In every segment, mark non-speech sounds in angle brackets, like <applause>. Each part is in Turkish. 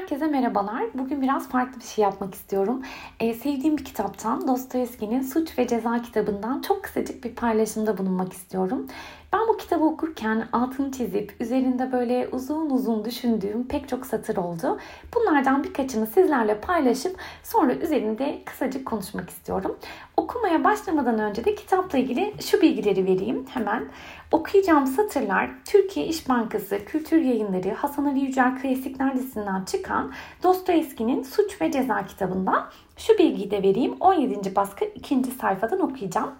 Herkese merhabalar. Bugün biraz farklı bir şey yapmak istiyorum. Ee, sevdiğim bir kitaptan Dostoyevski'nin Suç ve Ceza kitabından çok kısacık bir paylaşımda bulunmak istiyorum. Ben bu kitabı okurken altını çizip üzerinde böyle uzun uzun düşündüğüm pek çok satır oldu. Bunlardan birkaçını sizlerle paylaşıp sonra üzerinde kısacık konuşmak istiyorum. Okumaya başlamadan önce de kitapla ilgili şu bilgileri vereyim hemen. Okuyacağım satırlar Türkiye İş Bankası Kültür Yayınları Hasan Ali Yücel Klasikler dizisinden çıkan Dostoyevski'nin Suç ve Ceza kitabından şu bilgiyi de vereyim. 17. baskı 2. sayfadan okuyacağım.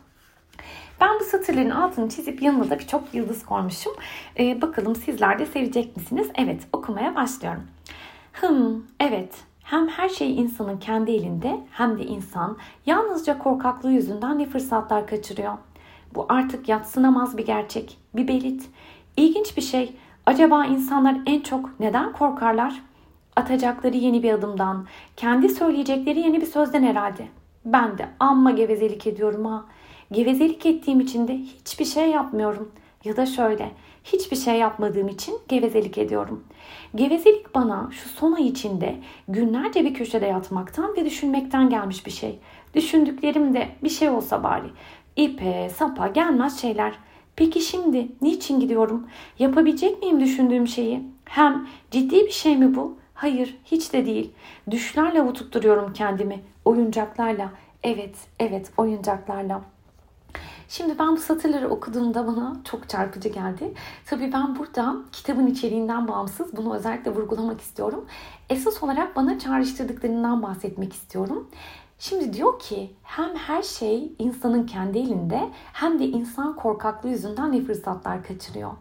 Ben bu satırların altını çizip yanına da birçok yıldız koymuşum. Ee, bakalım sizler de sevecek misiniz? Evet okumaya başlıyorum. Hım evet hem her şey insanın kendi elinde hem de insan yalnızca korkaklığı yüzünden ne fırsatlar kaçırıyor. Bu artık yatsınamaz bir gerçek, bir belit. İlginç bir şey. Acaba insanlar en çok neden korkarlar? Atacakları yeni bir adımdan, kendi söyleyecekleri yeni bir sözden herhalde. Ben de amma gevezelik ediyorum ha. Gevezelik ettiğim için de hiçbir şey yapmıyorum. Ya da şöyle, hiçbir şey yapmadığım için gevezelik ediyorum. Gevezelik bana şu son ay içinde günlerce bir köşede yatmaktan ve düşünmekten gelmiş bir şey. Düşündüklerim de bir şey olsa bari. İpe, sapa gelmez şeyler. Peki şimdi niçin gidiyorum? Yapabilecek miyim düşündüğüm şeyi? Hem ciddi bir şey mi bu? Hayır, hiç de değil. Düşlerle avututturuyorum kendimi. Oyuncaklarla. Evet, evet oyuncaklarla. Şimdi ben bu satırları okuduğumda bana çok çarpıcı geldi. Tabii ben burada kitabın içeriğinden bağımsız bunu özellikle vurgulamak istiyorum. Esas olarak bana çağrıştırdıklarından bahsetmek istiyorum. Şimdi diyor ki hem her şey insanın kendi elinde hem de insan korkaklığı yüzünden ne fırsatlar kaçırıyor.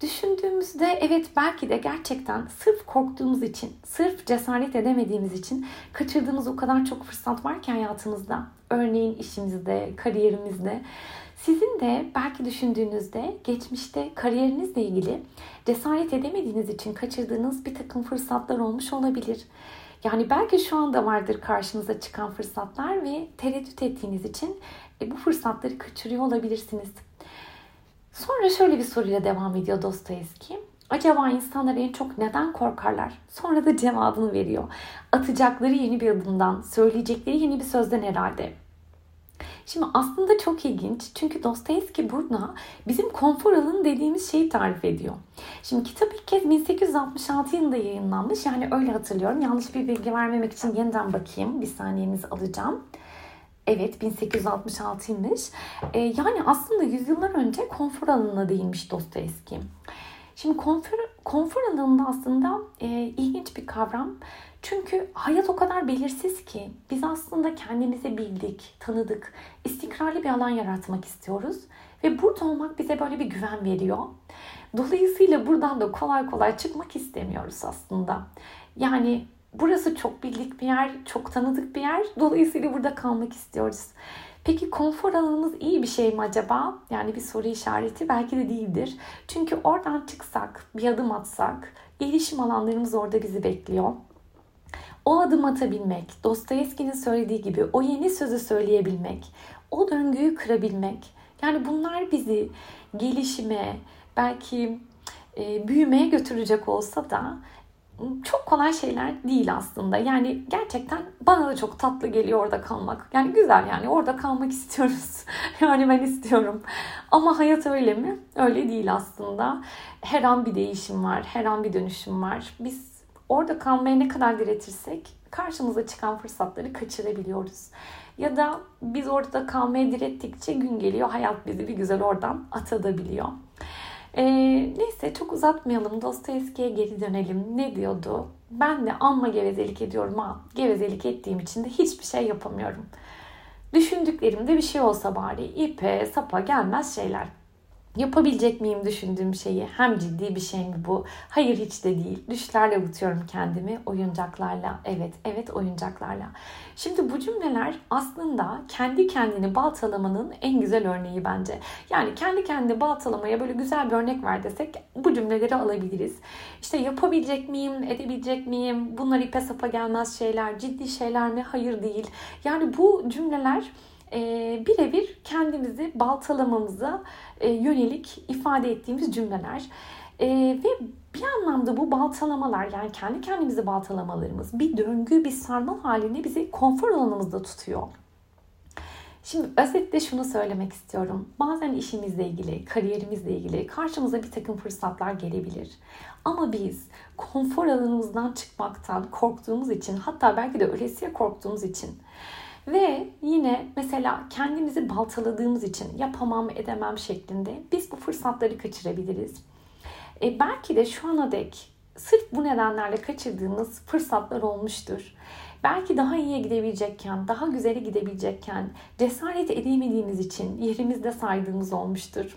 Düşündüğümüzde evet belki de gerçekten sırf korktuğumuz için, sırf cesaret edemediğimiz için kaçırdığımız o kadar çok fırsat var ki hayatımızda. Örneğin işimizde, kariyerimizde. Sizin de belki düşündüğünüzde geçmişte kariyerinizle ilgili cesaret edemediğiniz için kaçırdığınız bir takım fırsatlar olmuş olabilir. Yani belki şu anda vardır karşınıza çıkan fırsatlar ve tereddüt ettiğiniz için e, bu fırsatları kaçırıyor olabilirsiniz. Sonra şöyle bir soruyla devam ediyor Dostoyevski. Acaba insanlar en çok neden korkarlar? Sonra da cevabını veriyor. Atacakları yeni bir adımdan, söyleyecekleri yeni bir sözden herhalde. Şimdi aslında çok ilginç çünkü Dostoyevski burada bizim konfor alanı dediğimiz şeyi tarif ediyor. Şimdi kitap ilk kez 1866 yılında yayınlanmış yani öyle hatırlıyorum. Yanlış bir bilgi vermemek için yeniden bakayım. Bir saniyenizi alacağım. Evet 1866'ymış. Ee, yani aslında yüzyıllar önce konfor alanına değinmiş Dostoyevski. Şimdi konfor, konfor alanında aslında e, ilginç bir kavram. Çünkü hayat o kadar belirsiz ki biz aslında kendimizi bildik, tanıdık, istikrarlı bir alan yaratmak istiyoruz. Ve burada olmak bize böyle bir güven veriyor. Dolayısıyla buradan da kolay kolay çıkmak istemiyoruz aslında. Yani burası çok bildik bir yer, çok tanıdık bir yer. Dolayısıyla burada kalmak istiyoruz. Peki konfor alanımız iyi bir şey mi acaba? Yani bir soru işareti belki de değildir. Çünkü oradan çıksak, bir adım atsak, gelişim alanlarımız orada bizi bekliyor. O adım atabilmek, Dostoyevski'nin söylediği gibi o yeni sözü söyleyebilmek, o döngüyü kırabilmek. Yani bunlar bizi gelişime, belki e, büyümeye götürecek olsa da çok kolay şeyler değil aslında. Yani gerçekten bana da çok tatlı geliyor orada kalmak. Yani güzel yani orada kalmak <laughs> istiyoruz. yani ben istiyorum. Ama hayat öyle mi? Öyle değil aslında. Her an bir değişim var. Her an bir dönüşüm var. Biz orada kalmaya ne kadar diretirsek karşımıza çıkan fırsatları kaçırabiliyoruz. Ya da biz orada kalmaya direttikçe gün geliyor hayat bizi bir güzel oradan atabiliyor. Ee, neyse çok uzatmayalım. Dostoyevski'ye geri dönelim. Ne diyordu? Ben de amma gevezelik ediyorum ha. Gevezelik ettiğim için de hiçbir şey yapamıyorum. Düşündüklerimde bir şey olsa bari ipe sapa gelmez şeyler. Yapabilecek miyim düşündüğüm şeyi? Hem ciddi bir şey mi bu? Hayır hiç de değil. Düşlerle avutuyorum kendimi. Oyuncaklarla. Evet, evet oyuncaklarla. Şimdi bu cümleler aslında kendi kendini baltalamanın en güzel örneği bence. Yani kendi kendini baltalamaya böyle güzel bir örnek ver desek bu cümleleri alabiliriz. İşte yapabilecek miyim, edebilecek miyim? Bunlar ipe sapa gelmez şeyler, ciddi şeyler mi? Hayır değil. Yani bu cümleler e, birebir kendimizi baltalamamıza e, yönelik ifade ettiğimiz cümleler. E, ve Bir anlamda bu baltalamalar yani kendi kendimizi baltalamalarımız bir döngü, bir sarmal halinde bizi konfor alanımızda tutuyor. Şimdi özetle şunu söylemek istiyorum. Bazen işimizle ilgili, kariyerimizle ilgili karşımıza bir takım fırsatlar gelebilir. Ama biz konfor alanımızdan çıkmaktan korktuğumuz için hatta belki de öylesiye korktuğumuz için ve yine mesela kendimizi baltaladığımız için yapamam edemem şeklinde biz bu fırsatları kaçırabiliriz. E belki de şu ana dek sırf bu nedenlerle kaçırdığımız fırsatlar olmuştur. Belki daha iyiye gidebilecekken, daha güzele gidebilecekken cesaret edemediğimiz için yerimizde saydığımız olmuştur.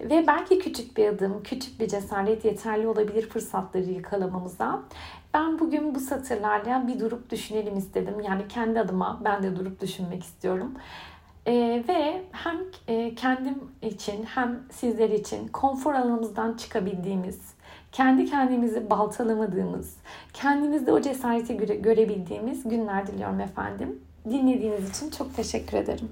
Ve belki küçük bir adım, küçük bir cesaret yeterli olabilir fırsatları yakalamamıza. Ben bugün bu satırlarla bir durup düşünelim istedim. Yani kendi adıma ben de durup düşünmek istiyorum. Ee, ve hem e, kendim için hem sizler için konfor alanımızdan çıkabildiğimiz, kendi kendimizi baltalamadığımız, kendimizde o cesareti göre, görebildiğimiz günler diliyorum efendim. Dinlediğiniz için çok teşekkür ederim.